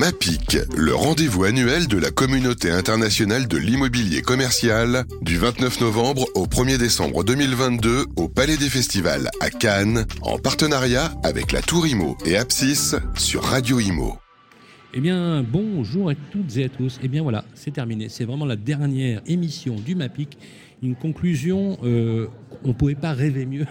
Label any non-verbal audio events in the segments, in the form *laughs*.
MAPIC, le rendez-vous annuel de la communauté internationale de l'immobilier commercial, du 29 novembre au 1er décembre 2022 au Palais des Festivals à Cannes, en partenariat avec la Tour Imo et Apsis sur Radio Imo. Eh bien, bonjour à toutes et à tous. Eh bien voilà, c'est terminé. C'est vraiment la dernière émission du MAPIC. Une conclusion, euh, on ne pouvait pas rêver mieux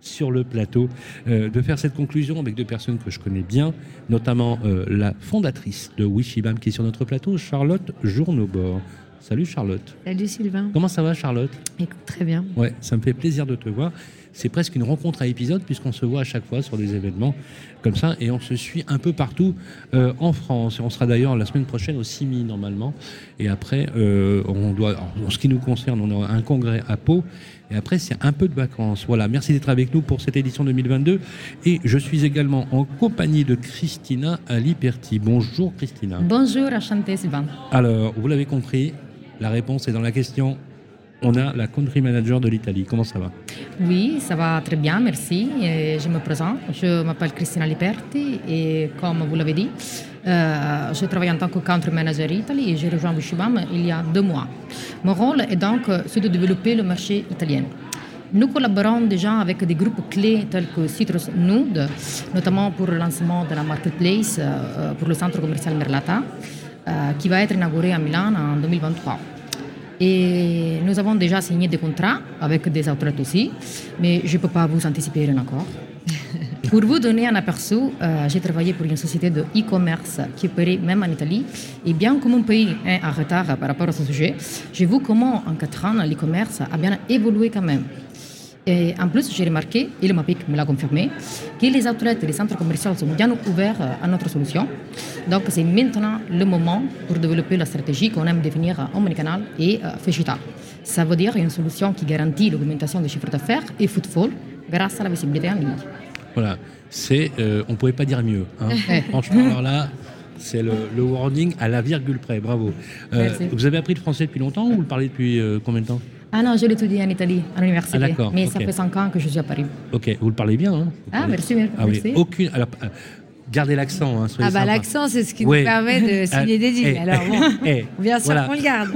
sur le plateau, euh, de faire cette conclusion avec deux personnes que je connais bien, notamment euh, la fondatrice de Wishibam qui est sur notre plateau, Charlotte Journobord. Salut Charlotte. Salut Sylvain. Comment ça va Charlotte? Écoute, très bien. Ouais, ça me fait plaisir de te voir. C'est presque une rencontre à épisode puisqu'on se voit à chaque fois sur des événements comme ça et on se suit un peu partout euh, en France. Et on sera d'ailleurs la semaine prochaine au CIMI normalement. Et après, euh, on doit, en ce qui nous concerne, on aura un congrès à Pau. Et après, c'est un peu de vacances. Voilà, merci d'être avec nous pour cette édition 2022. Et je suis également en compagnie de Christina Aliperti. Bonjour Christina. Bonjour, enchanté Sylvain. Alors, vous l'avez compris, la réponse est dans la question. On a la country manager de l'Italie. Comment ça va? Oui, ça va très bien, merci. Et je me présente. Je m'appelle Christina Liperti et comme vous l'avez dit, euh, je travaille en tant que country manager Italie et j'ai rejoint Wishibam il y a deux mois. Mon rôle est donc celui de développer le marché italien. Nous collaborons déjà avec des groupes clés tels que Citrus Nude, notamment pour le lancement de la marketplace euh, pour le centre commercial Merlata, euh, qui va être inauguré à Milan en 2023. Et nous avons déjà signé des contrats avec des autorités aussi, mais je ne peux pas vous anticiper rien encore. Pour vous donner un aperçu, euh, j'ai travaillé pour une société de e-commerce qui opérait même en Italie. Et bien que mon pays est en retard par rapport à ce sujet, j'ai vu comment en quatre ans l'e-commerce a bien évolué quand même. Et en plus, j'ai remarqué, et le MAPIC me l'a confirmé, que les outlets et les centres commerciaux sont bien ouverts à notre solution. Donc, c'est maintenant le moment pour développer la stratégie qu'on aime définir omnicanal et euh, digital. Ça veut dire une solution qui garantit l'augmentation des chiffres d'affaires et footfall grâce à la visibilité en ligne. Voilà, c'est, euh, on ne pouvait pas dire mieux. Hein. *laughs* Franchement, alors là, c'est le, le, warning à la virgule près. Bravo. Euh, vous avez appris le français depuis longtemps ou vous le parlez depuis euh, combien de temps? Ah non, je l'étudie en Italie, à l'université. Ah, mais ça fait 5 ans que je suis à Paris. Ok, vous le parlez bien. Hein ah, merci, merci. Ah, oui. Aucune. Alors, euh, gardez l'accent. Hein, ah, bah l'accent, c'est ce qui nous permet de *laughs* signer des deals. Eh, Alors, bon, eh, bien sûr voilà. qu'on le garde.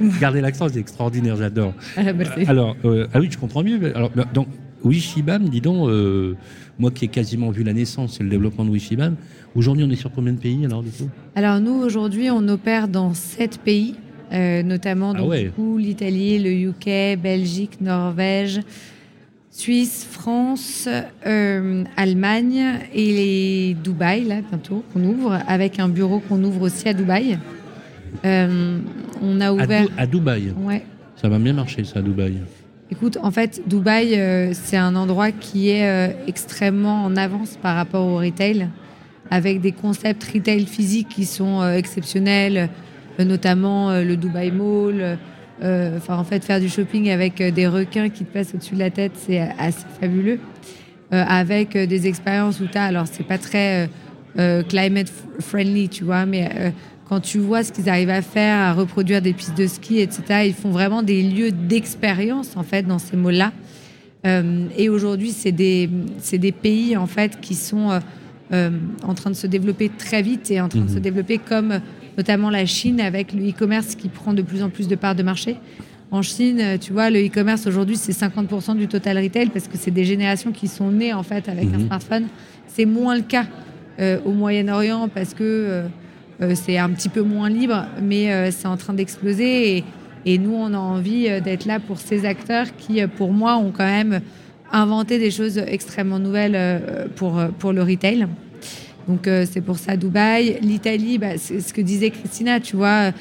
*laughs* Gardez l'accent, c'est extraordinaire, j'adore. Ah, merci. Alors, euh, ah oui, je comprends mieux. Alors, bah, donc, Wishibam, dis donc, euh, moi qui ai quasiment vu la naissance et le développement de Wishibam, aujourd'hui, on est sur combien de pays alors du coup? Alors, nous, aujourd'hui, on opère dans 7 pays. Euh, notamment Ah donc, ouais. du coup, l'Italie, le UK, Belgique, Norvège, Suisse, France, euh, Allemagne et les Dubaï, là, bientôt, qu'on ouvre, avec un bureau qu'on ouvre aussi à Dubaï. On a à, ouvert. Dou- à Dubaï. Ouais. Ça va bien marcher, ça, à Dubaï. Écoute, en fait, Dubaï, euh, c'est un endroit qui est euh, extrêmement en avance par rapport au retail, avec des concepts retail physiques qui sont euh, exceptionnels, notamment le Dubaï Mall. Enfin, en fait, faire du shopping avec des requins qui te passent au-dessus de la tête, c'est assez fabuleux. Avec des expériences où tu as, alors c'est pas très climate friendly, tu vois, mais quand tu vois ce qu'ils arrivent à faire, à reproduire des pistes de ski, etc., ils font vraiment des lieux d'expérience, en fait, dans ces malls-là. Euh, et aujourd'hui, c'est des, des pays, en fait, qui sont euh, euh, en train de se développer très vite et en train de se développer comme notamment la Chine avec le e-commerce qui prend de plus en plus de parts de marché. En Chine, tu vois, le e-commerce aujourd'hui, c'est 50% du total retail parce que c'est des générations qui sont nées, en fait, avec un smartphone. C'est moins le cas au Moyen-Orient parce que c'est un petit peu moins libre, mais euh, c'est en train d'exploser. Et, nous, on a envie euh, d'être là pour ces acteurs qui, euh, pour moi, ont quand même inventé des choses extrêmement nouvelles euh, pour, euh, pour le retail. Donc, euh, c'est pour ça Dubaï. L'Italie, bah, ce que disait Christina, tu vois.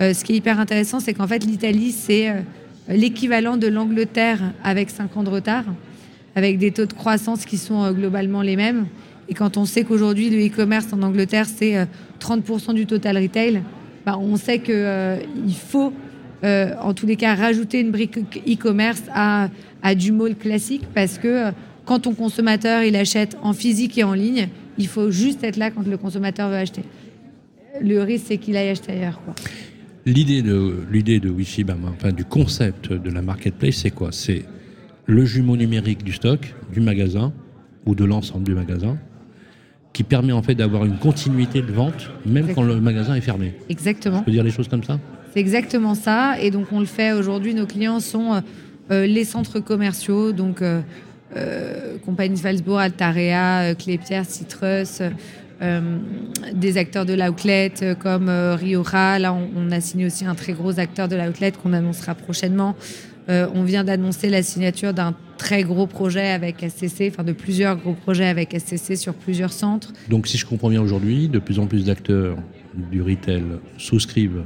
euh, ce qui est hyper intéressant, c'est qu'en fait, l'Italie, c'est euh, l'équivalent de l'Angleterre avec 5 ans de retard, avec des taux de croissance qui sont euh, globalement les mêmes. Et quand on sait qu'aujourd'hui, le e-commerce en Angleterre, c'est euh, 30% du total retail, bah, on sait qu'il faut, euh, en tous les cas, rajouter une brique e-commerce à, du mall classique parce que euh, quand ton consommateur il achète en physique et en ligne, il faut juste être là quand le consommateur veut acheter. Le risque, c'est qu'il aille acheter ailleurs. L'idée de, l'idée de Wishibam, enfin du concept de la marketplace, c'est quoi? C'est le jumeau numérique du stock, du magasin ou de l'ensemble du magasin, qui permet en fait d'avoir une continuité de vente, même quand le magasin est fermé. Exactement. Je peux dire les choses comme ça C'est exactement ça. Et donc, on le fait aujourd'hui. Nos clients sont euh, euh, les centres commerciaux, donc euh, euh, Compagnie Salzbourg, Altarea, euh, Clépierre, Citrus, des acteurs de l'outlet comme Riora. Là, on, on a signé aussi un très gros acteur de l'outlet qu'on annoncera prochainement. Euh, on vient d'annoncer la signature d'un très gros projet avec SCC, enfin de plusieurs gros projets avec SCC sur plusieurs centres. Donc, si je comprends bien aujourd'hui, de plus en plus d'acteurs du retail souscrivent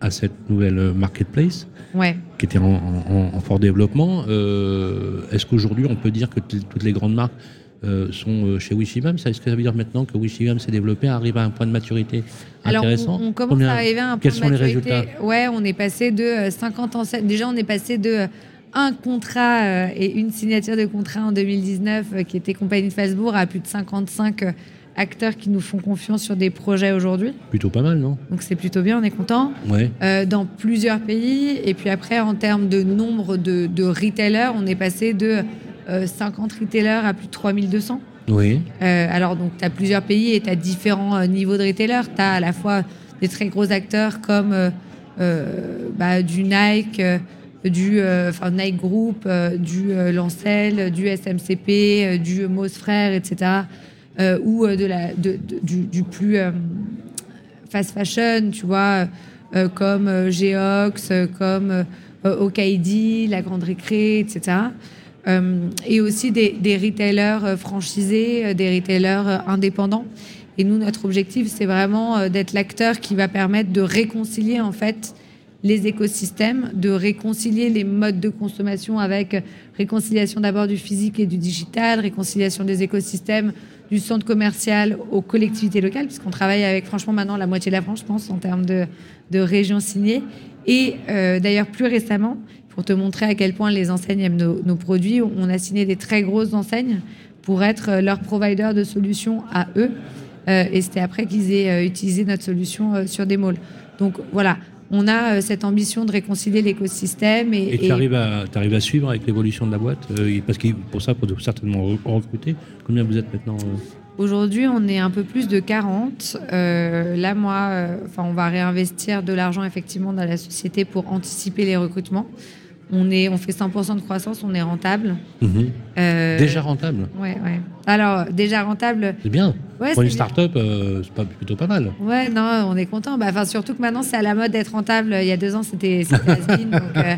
à cette nouvelle marketplace Ouais. qui était en, en- en fort développement. Euh, Est-ce qu'aujourd'hui, on peut dire que toutes les grandes marques euh, sont euh, chez Wishimam Est-ce que ça veut dire maintenant que Wishimam s'est développé, arrive à un point de maturité Alors, intéressant on, on commence Combien- à arriver à un Quels point sont de les maturité. résultats Ouais, on est passé de euh, 50 ans. Déjà, on est passé de euh, un contrat euh, et une signature de contrat en 2019 euh, qui était Compagnie de Falsbourg à plus de 55 euh, acteurs qui nous font confiance sur des projets aujourd'hui. Plutôt pas mal, non Donc c'est plutôt bien, on est content. Ouais. Euh, dans plusieurs pays. Et puis après, en termes de nombre de, de retailers, on est passé de euh, 50 retailers à plus de 3200. Oui. Euh, alors, donc, tu as plusieurs pays et tu as différents euh, niveaux de retailers. Tu as à la fois des très gros acteurs comme euh, euh, bah, du Nike, euh, du euh, Nike Group, euh, du euh, Lancel, du SMCP, euh, du Moss Frères, etc. euh, ou euh, de la, de- de- du, du plus euh, fast fashion, tu vois, euh, comme euh, Geox, euh, comme euh, Okaidi, La Grande Récré, etc. Euh, et aussi des, retailers euh, franchisés, euh, des retailers euh, indépendants. Et nous, notre objectif, c'est vraiment euh, d'être l'acteur qui va permettre de réconcilier en fait les écosystèmes, de réconcilier les modes de consommation avec euh, réconciliation d'abord du physique et du digital, réconciliation des écosystèmes du centre commercial aux collectivités locales, puisqu'on travaille avec franchement maintenant la moitié de la France, je pense, en termes de, régions signées. Et euh, d'ailleurs, plus récemment, pour te montrer à quel point les enseignes aiment nos, nos produits, on a signé des très grosses enseignes pour être euh, leur provider de solutions à eux. Euh, et c'était après qu'ils aient euh, utilisé notre solution euh, sur des malls. Donc voilà, on a cette ambition de réconcilier l'écosystème. Et, Et tu et- arrives à, t'arrives à suivre avec l'évolution de la boîte Parce que pour ça, faut certainement re- recruter. Combien vous êtes maintenant Aujourd'hui, on est un peu plus de 40. Euh, là, moi, enfin, on va réinvestir de l'argent effectivement dans la société pour anticiper les recrutements. On, est, on fait 100% de croissance, on est rentable. Mhm. Euh, Déjà rentable Ouais, ouais. Alors, déjà rentable. C'est bien. Ouais, Pour une start-up, euh, c'est pas, plutôt pas mal. Ouais, non, on est content. Bah, surtout que maintenant, c'est à la mode d'être rentable. Il y a deux ans, c'était has-been. *laughs* donc, euh,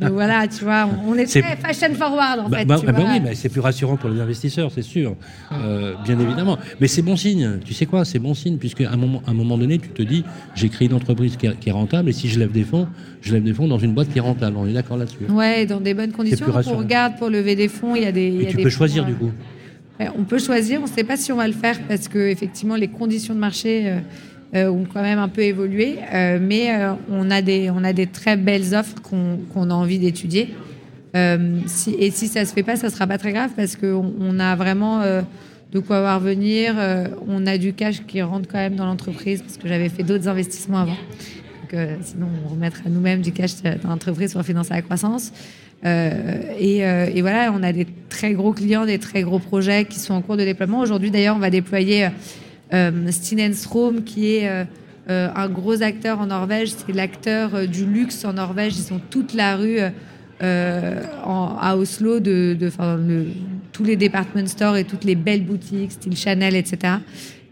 donc voilà, tu vois, on, est très fashion forward en Bah, fait. bah- tu bah vois. oui, mais c'est plus rassurant pour les investisseurs, c'est sûr, bien évidemment. Mais c'est bon signe. Tu sais quoi, c'est bon signe puisque à un moment, à un moment donné, tu te dis, j'ai créé une entreprise qui est, qui est rentable et si je lève des fonds, je lève des fonds dans une boîte qui est rentable. On est d'accord là-dessus. Ouais, dans des bonnes conditions. Donc, on regarde pour lever des fonds. Il y a des. y Et a tu des peux fonds, choisir euh, du coup. Ouais, on peut choisir, on ne sait pas si on va le faire parce que effectivement les conditions de marché euh, euh, ont quand même un peu évolué, euh, mais euh, on, a des, on a des très belles offres qu'on a envie d'étudier. Euh, si, et si ça ne se fait pas, ça ne sera pas très grave parce qu'on on a vraiment euh, de quoi voir venir. euh, on a du cash qui rentre quand même dans l'entreprise parce que j'avais fait d'autres investissements avant. Euh, sinon, on remettra nous-mêmes du cash dans l'entreprise pour financer la croissance. Euh, et, euh, et voilà, on a des très gros clients, des très gros projets qui sont en cours de déploiement. Aujourd'hui, d'ailleurs, on va déployer euh, Strom, qui est un gros acteur en Norvège. C'est l'acteur du luxe en Norvège. Ils ont toute la rue à Oslo, de, tous les department stores et toutes les belles boutiques, style Chanel, etc.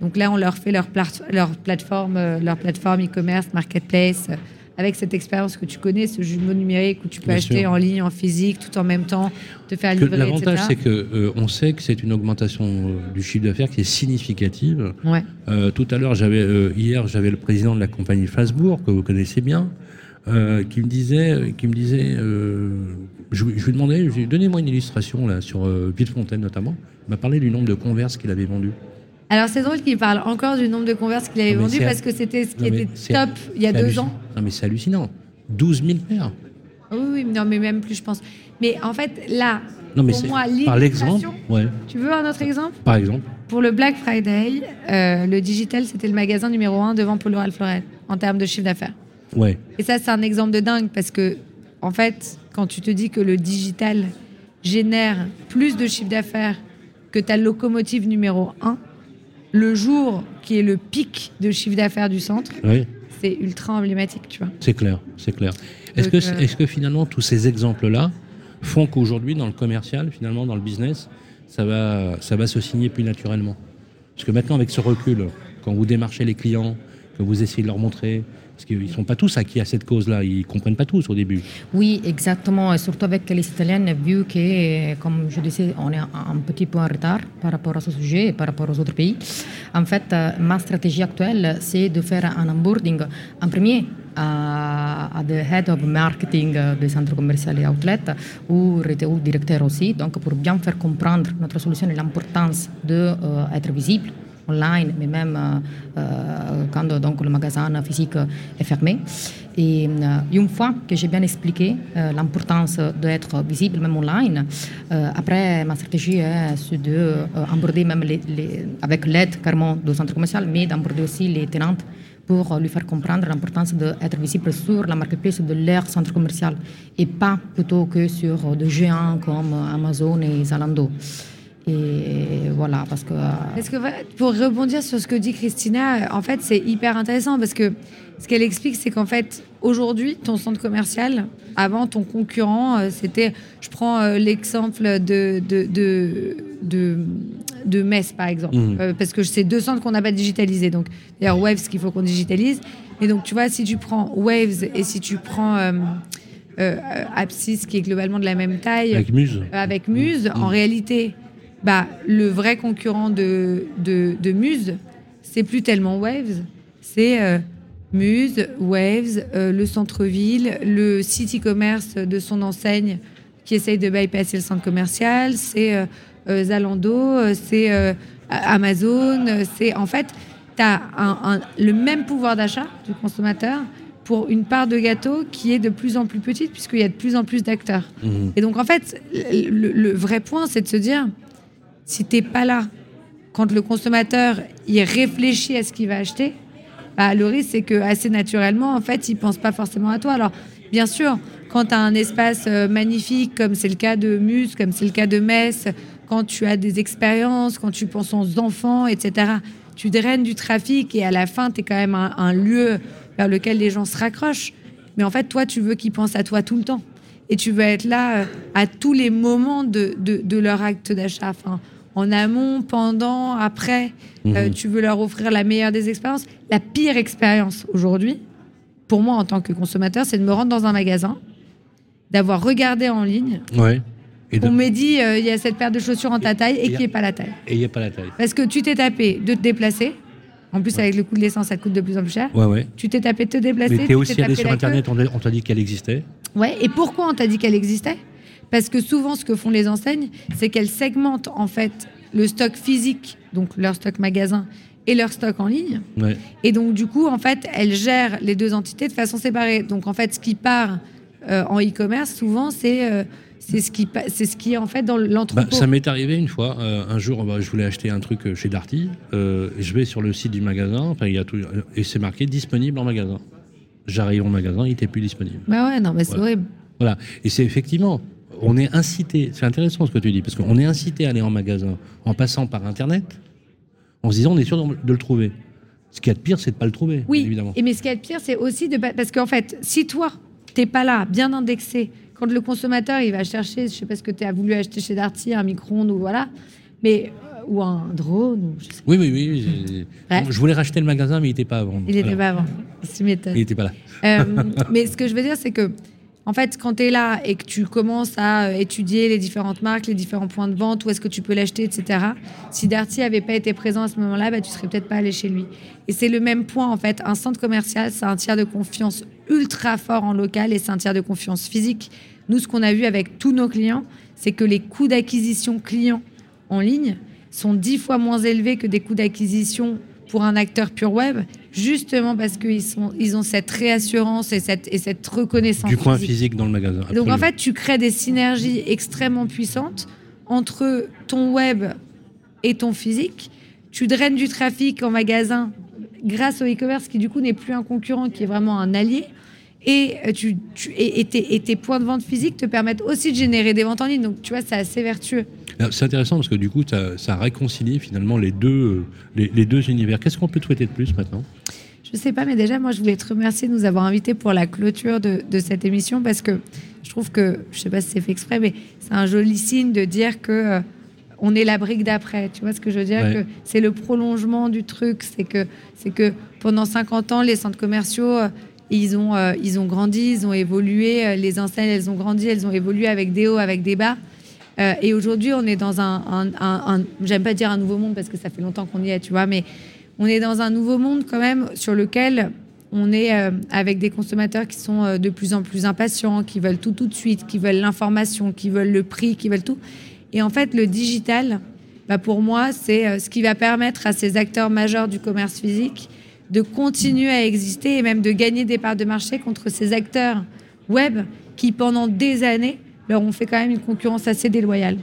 Donc là, on leur fait leur, plate- leur plateforme, euh, leur plateforme e-commerce, marketplace, euh, avec cette expérience que tu connais, ce jumeau numérique où tu peux Bien acheter sûr. en ligne, en physique, tout en même temps, te faire livrer, L'avantage, c'est que euh, on sait que c'est une augmentation euh, du chiffre d'affaires qui est significative. Ouais. Euh, tout à l'heure, j'avais hier, j'avais le président de la compagnie Fasbourg que vous connaissez bien, euh, qui me disait, qui me disait, euh, je, lui- je lui demandais, je lui donnez-moi une illustration là sur euh, Villefontaine notamment. Il m'a parlé du nombre de converses qu'il avait vendus. Alors c'est drôle qu'il parle encore du nombre de converses qu'il avait Non, mais vendu c'est- parce que c'était ce qui Non, était top il y a deux ans. Non mais c'est hallucinant. 12 000 paires. Oui, oui, non, mais même plus, je pense. Mais en fait, là, Non mais pour moi, par l'exemple. Ouais. Tu veux un autre exemple? Par exemple. Pour le Black Friday, euh, le digital, c'était le magasin numéro un devant Polo Ralph Lauren en termes de chiffre d'affaires. Ouais. Et ça, c'est un exemple de dingue parce que, en fait, quand tu te dis que le digital génère plus de chiffre d'affaires que ta locomotive numéro un, le jour qui est le pic de chiffre d'affaires du centre, Oui, c'est ultra emblématique, tu vois. c'est clair, c'est clair. Est-ce que, euh, est-ce que finalement tous ces exemples-là font qu'aujourd'hui, dans le commercial, finalement, dans le business, ça va, ça va se signer plus naturellement? Parce que maintenant, avec ce recul, quand vous démarchez les clients, que vous essayez de leur montrer, parce qu'ils ne sont pas tous acquis à cette cause-là, ils ne comprennent pas tous au début. Oui, exactement. Et surtout avec les Italiennes, vu que, comme je disais, on est un petit peu en retard par rapport à ce sujet et par rapport aux autres pays. En fait, euh, ma stratégie actuelle, c'est de faire un onboarding en premier à, à the head of marketing euh, des centres commerciaux et outlets ou retail directeur aussi, donc pour bien faire comprendre notre solution et l'importance d'être visible online, mais même euh, euh, quand donc, le magasin physique est fermé. Et euh, une fois que j'ai bien expliqué l'importance d'être visible même online, après ma stratégie est de aborder même avec l'aide carrément du centre commercial, mais d'aborder aussi les tenantes pour lui faire comprendre l'importance d'être visible sur la marketplace de leur centre commercial et pas plutôt que sur des géants comme Amazon et Zalando. Voilà, parce que... euh, Parce que ouais, pour rebondir sur ce que dit Christina, en fait, c'est hyper intéressant parce que ce qu'elle explique, c'est qu'en fait, aujourd'hui, ton centre commercial, avant, ton concurrent, euh, c'était, je prends euh, l'exemple de, de, de, de, de Metz, par exemple. Euh, parce que c'est deux centres qu'on n'a pas digitalisés. Donc, d'ailleurs, Waves, qu'il faut qu'on digitalise. Et donc, tu vois, si tu prends Waves et si tu prends euh, euh, Apsis, qui est globalement de la même taille, Avec Muse. euh, avec Muse, en réalité, bah, le vrai concurrent de, de, de Muse, c'est plus tellement Waves, c'est euh, Muse, Waves, euh, le centre-ville, le site e-commerce de son enseigne qui essaye de bypasser le centre commercial, c'est euh, euh, Zalando, c'est Amazon, c'est en fait, tu as le même pouvoir d'achat du consommateur pour une part de gâteau qui est de plus en plus petite puisqu'il y a de plus en plus d'acteurs. Mhm. Et donc, en fait, le, le vrai point, c'est de se dire, si t'es pas là, quand le consommateur il réfléchit à ce qu'il va acheter, bah, le risque, c'est que assez naturellement, en fait, il pense pas forcément à toi. Alors, bien sûr, quand tu as un espace euh, magnifique, comme c'est le cas de Muse, comme c'est le cas de Metz, quand tu as des expériences, quand tu penses aux enfants, etc., tu draines du trafic et à la fin, tu es quand même un lieu vers lequel les gens se raccrochent. Mais en fait, toi, tu veux qu'ils pensent à toi tout le temps. Et tu veux être là euh, à tous les moments de, de, de leur acte d'achat. Enfin, en amont, pendant, après. Euh, tu veux leur offrir la meilleure des expériences. La pire expérience aujourd'hui, pour moi en tant que consommateur, c'est de me rendre dans un magasin, d'avoir regardé en ligne. Ouais. Et de- On me dit, euh, il y a cette paire de chaussures en ta taille et et- qui n'est pas la taille. et il n'y a pas la taille. Parce que tu t'es tapé de te déplacer. En plus, avec le coût de l'essence, ça te coûte de plus en plus cher. Ouais, ouais. Tu t'es tapé de te déplacer. Mais tu aussi allé sur queue. Internet, on t'a dit qu'elle existait. Ouais, et pourquoi on t'a dit qu'elle existait? Parce que souvent, ce que font les enseignes, c'est qu'elles segmentent en fait le stock physique, donc leur stock magasin, et leur stock en ligne. Ouais. Et donc, du coup, en fait, elles gèrent les deux entités de façon séparée. Donc, en fait, ce qui part euh, en e-commerce, souvent, c'est euh, c'est ce, qui c'est ce qui est en fait dans Bah, l'entrepôt. ça m'est arrivé une fois. euh, un jour, bah, je voulais acheter un truc chez Darty. je vais sur le site du magasin. Enfin, il y a tout, et c'est marqué disponible en magasin. J'arrive au magasin, il n'était plus disponible. Bah ouais, non, mais c'est Ouais. horrible. Voilà. Et c'est effectivement, on est incité. C'est intéressant ce que tu dis parce qu'on est incité à aller en magasin en passant par Internet, en se disant on est sûr de de le trouver. Ce qu'il y a de pire, c'est de pas le trouver. Oui, évidemment. et mais ce qui est pire, c'est aussi de... pas- Parce qu'en fait, si toi, t'es pas là, bien indexé, quand le consommateur, il va chercher, je sais pas ce que tu as voulu acheter chez Darty, un micro-ondes ou voilà, mais... ou un drone, ou je sais. Oui, oui, oui. oui, Ouais. Je voulais racheter le magasin, mais il n'était pas vendre. Il n'était pas avant. Tu m'étonnes. Il n'était pas là. Euh, *laughs* mais ce que je veux dire, c'est que, en fait, quand tu es là et que tu commences à euh, étudier les différentes marques, les différents points de vente, où est-ce que tu peux l'acheter, etc., si Darty n'avait pas été présent à ce moment-là, bah, tu serais peut-être pas allé chez lui. Et c'est le même point, en fait. Un centre commercial, c'est un tiers de confiance ultra fort en local et c'est un tiers de confiance physique. Nous, ce qu'on a vu avec tous nos clients, c'est que les coûts d'acquisition clients en ligne sont dix fois moins élevés que des coûts d'acquisition pour un acteur pure web, justement parce qu'ils ils ont cette réassurance et cette, et cette reconnaissance. Du point physique. physique dans le magasin. Donc en fait, tu crées des synergies extrêmement puissantes entre ton web et ton physique. Tu draines du trafic en magasin grâce au e-commerce qui du coup n'est plus un concurrent, qui est vraiment un allié. Et, euh, tu, tu- et, et tes, et tes points de vente physiques te permettent aussi de générer des ventes en ligne. Donc tu vois, c'est assez vertueux. C'est intéressant parce que du coup, ça, ça réconcilie finalement les deux, les, les deux univers. Qu'est-ce qu'on peut te souhaiter de plus maintenant? Je sais pas, mais déjà, moi, je voulais te remercier de nous avoir invités pour la clôture de, de cette émission parce que je trouve que, je sais pas si c'est fait exprès, mais c'est un joli signe de dire que euh, on est la brique d'après. Tu vois ce que je veux dire? Ouais. que C'est le prolongement du truc. C'est que, c'est que pendant 50 ans, les centres commerciaux, euh, ils ont, euh, ils ont grandi, ils ont évolué. euh, les enseignes, elles ont grandi, elles ont évolué avec des hauts, avec des bas. Euh, et aujourd'hui, on est dans un, j'aime pas dire un nouveau monde parce que ça fait longtemps qu'on y est, tu vois, mais on est dans un nouveau monde quand même sur lequel on est euh, avec des consommateurs qui sont euh, de plus en plus impatients, qui veulent tout tout de suite, qui veulent l'information, qui veulent le prix, qui veulent tout. Et en fait, le digital, bah, pour moi, c'est ce qui va permettre à ces acteurs majeurs du commerce physique de continuer à exister et même de gagner des parts de marché contre ces acteurs web qui, pendant des années, leur ont fait quand même une concurrence assez déloyale.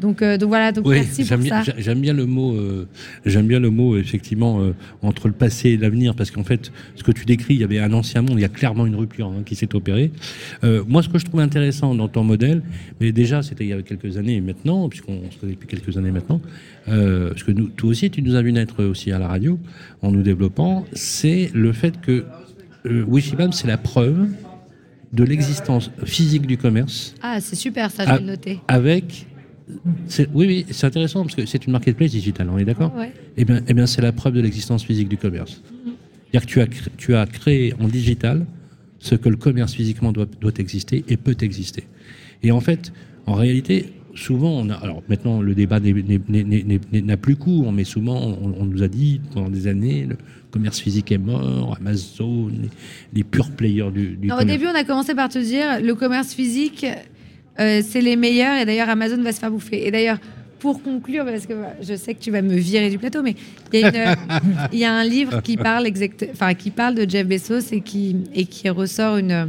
Donc, euh, donc voilà, donc Oui, merci j'aime pour bien, ça. j'a- j'aime bien le mot, euh, j'aime bien le mot effectivement euh, entre le passé et l'avenir parce qu'en fait, ce que tu décris, il y avait un ancien monde, il y a clairement une rupture hein, qui s'est opérée. Moi, ce que je trouve intéressant dans ton modèle, mais déjà c'était il y a quelques années et maintenant, puisqu'on se connaît depuis quelques années maintenant, parce que nous, toi aussi, tu nous as vu naître aussi à la radio en nous développant, c'est le fait que euh, Wishibam, c'est la preuve de l'existence physique du commerce Ah, c'est super, ça, je Ah. vais le noter. avec. Oui, oui, c'est intéressant parce que c'est une marketplace digitale, on est d'accord Ouais. Eh bien, eh bien c'est la preuve de l'existence physique du commerce. C'est-à-dire que tu as, tu as créé en digital ce que le commerce physiquement doit, doit exister et peut exister. Et en fait, en réalité, souvent, on a, alors maintenant le débat n'a plus cours, mais souvent on, on nous a dit pendant des années le commerce physique est mort, Amazon, les, les purs players du, du Non, au début, on a commencé par te dire le commerce physique, euh, c'est les meilleurs, et d'ailleurs, Amazon va se faire bouffer. Et d'ailleurs, pour conclure, parce que je sais que tu vas me virer du plateau, mais il y *laughs* y a un livre qui parle, exact, enfin, qui parle de Jeff Bezos et qui, et qui ressort une,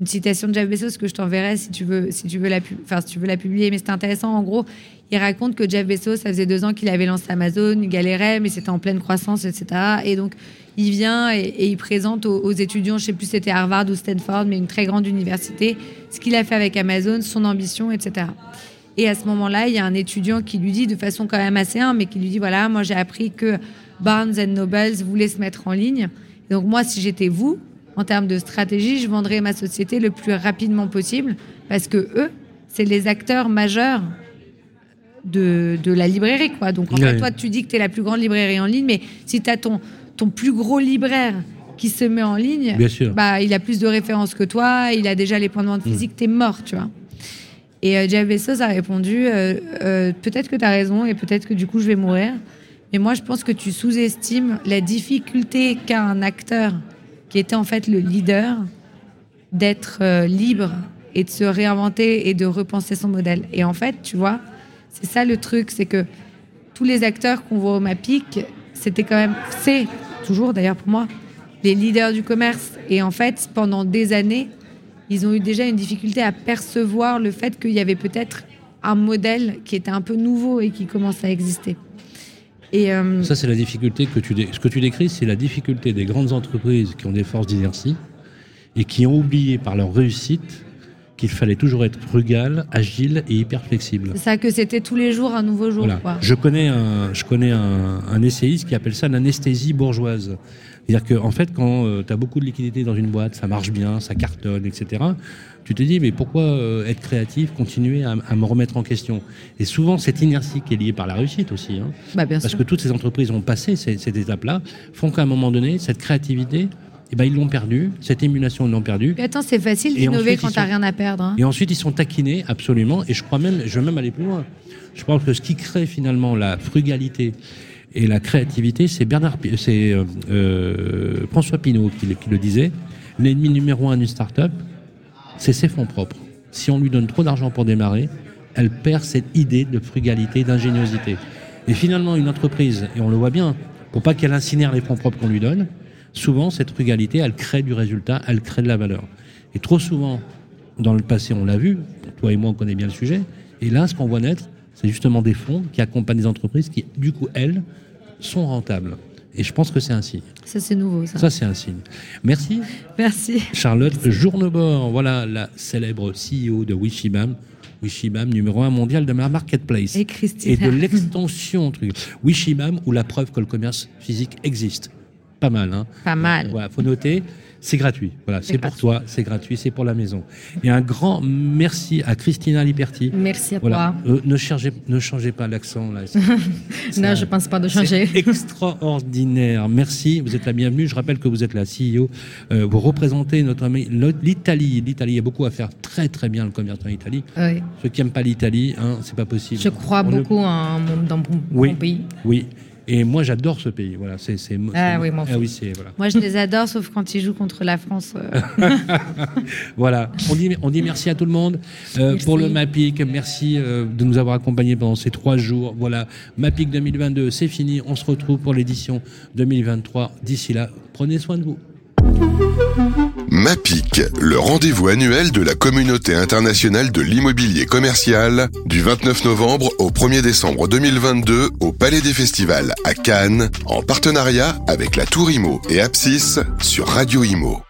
une citation de Jeff Bezos que je t'enverrai si tu veux, si tu veux la, enfin, si tu veux la publier. Mais c'est intéressant. En gros, il raconte que Jeff Bezos, ça faisait deux ans qu'il avait lancé Amazon, il galérait, mais c'était en pleine croissance, etc. Et donc, il vient et, il présente aux, étudiants, je sais plus c'était Harvard ou Stanford, mais une très grande université, ce qu'il a fait avec Amazon, son ambition, etc. Et à ce moment-là, il y a un étudiant qui lui dit, de façon quand même assez humble, mais qui lui dit voilà, moi j'ai appris que Barnes Nobles voulait se mettre en ligne. Donc moi, si j'étais vous, en termes de stratégie, je vendrais ma société le plus rapidement possible, parce que eux, c'est les acteurs majeurs de, de la librairie. Quoi. Donc en fait, toi, tu dis que tu es la plus grande librairie en ligne, mais si tu as ton, ton plus gros libraire qui se met en ligne, Bien sûr. bah, il a plus de références que toi, il a déjà les points de vente Mm. physiques, t'es mort, tu vois. Et euh, Jeff Bezos a répondu euh, euh, peut-être que tu as raison et peut-être que du coup je vais mourir. Mais moi je pense que tu sous-estimes la difficulté qu'a un acteur qui était en fait le leader d'être euh, libre et de se réinventer et de repenser son modèle. Et en fait, tu vois, c'est ça le truc, c'est que tous les acteurs qu'on voit au MAPIC, c'était quand même, c'est toujours d'ailleurs pour moi, les leaders du commerce. Et en fait, pendant des années, ils ont eu déjà une difficulté à percevoir le fait qu'il y avait peut-être un modèle qui était un peu nouveau et qui commence à exister. Et euh, Ça, c'est la difficulté que tu dé- ce que tu décris, c'est la difficulté des grandes entreprises qui ont des forces d'inertie et qui ont oublié par leur réussite qu'il fallait toujours être frugal, agile et hyper flexible. c'est ça que c'était tous les jours un nouveau jour. Voilà. Quoi. Je connais un, je connais un, un essayiste qui appelle ça l'anesthésie bourgeoise. C'est-à-dire qu'en en fait, quand tu as beaucoup de liquidités dans une boîte, ça marche bien, ça cartonne, etc., tu te dis, mais pourquoi euh, être créatif, continuer à, à me remettre en question? Et souvent, cette inertie qui est liée par la réussite aussi. hein. Bah, bien Parce sûr. que toutes ces entreprises ont passé ces, cette étape-là, font qu'à un moment donné, cette créativité, eh ben, ils l'ont perdue, cette émulation, ils l'ont perdue. Puis attends, c'est facile d'innover quand t'as rien à perdre. hein. Et ensuite, ils sont taquinés, absolument. Et je crois même, je veux même aller plus loin. Je pense que ce qui crée finalement la frugalité et la créativité, c'est Bernard, c'est euh, euh, François Pinault qui le disait. L'ennemi numéro un d'une start-up, c'est ses fonds propres. Si on lui donne trop d'argent pour démarrer, elle perd cette idée de frugalité, d'ingéniosité. Et finalement, une entreprise, et on le voit bien, pour pas qu'elle incinère les fonds propres qu'on lui donne, souvent cette frugalité, elle crée du résultat, elle crée de la valeur. Et trop souvent, dans le passé, on l'a vu, toi et moi, on connaît bien le sujet, et là, ce qu'on voit naître, c'est justement des fonds qui accompagnent des entreprises qui, du coup, elles, sont rentables. Et je pense que c'est un signe. Ça, c'est nouveau. Ça. Ça, c'est un signe. Merci. Merci. Charlotte Journebord, voilà la célèbre CEO de Wishibam. Wishibam, numéro un mondial de la marketplace. Et Christina. Et de l'extension. Wishibam, ou la preuve que le commerce physique existe. Pas mal, hein Pas mal. Voilà, faut noter. C'est gratuit. Voilà, c'est pour toi, c'est gratuit, c'est pour la maison. Et un grand merci à Christina Liberti. Merci à Voilà, Euh, ne, changez, ne changez pas l'accent là. Toi. *laughs* Non, je ne pense pas de changer. *laughs* extraordinaire. Merci. Vous êtes la bienvenue. Je rappelle que vous êtes la CEO. Euh, vous représentez notre ami l'Italie. L'Italie il y a beaucoup à faire très très bien le commerce en Italie. Oui. Ceux qui n'aiment pas l'Italie, hein, c'est pas possible. Je crois On ne- beaucoup en dans mon, Oui. mon pays. Oui. Et moi j'adore ce pays. Voilà, c'est c'est. Ah c'est- oui, moi ah oui, c'est voilà. Moi, je les adore, sauf quand ils jouent contre la France. euh. *laughs* Voilà. On dit on dit merci à tout le monde euh, pour le Mapic. Merci euh, de nous avoir accompagnés pendant ces trois jours. Voilà, Mapic 2022, c'est fini. On se retrouve pour l'édition 2023. D'ici là, prenez soin de vous. MAPIC, le rendez-vous annuel de la communauté internationale de l'immobilier commercial, du 29 novembre au 1er décembre 2022 au Palais des Festivals à Cannes, en partenariat avec la Tour Imo et Apsis sur Radio Imo.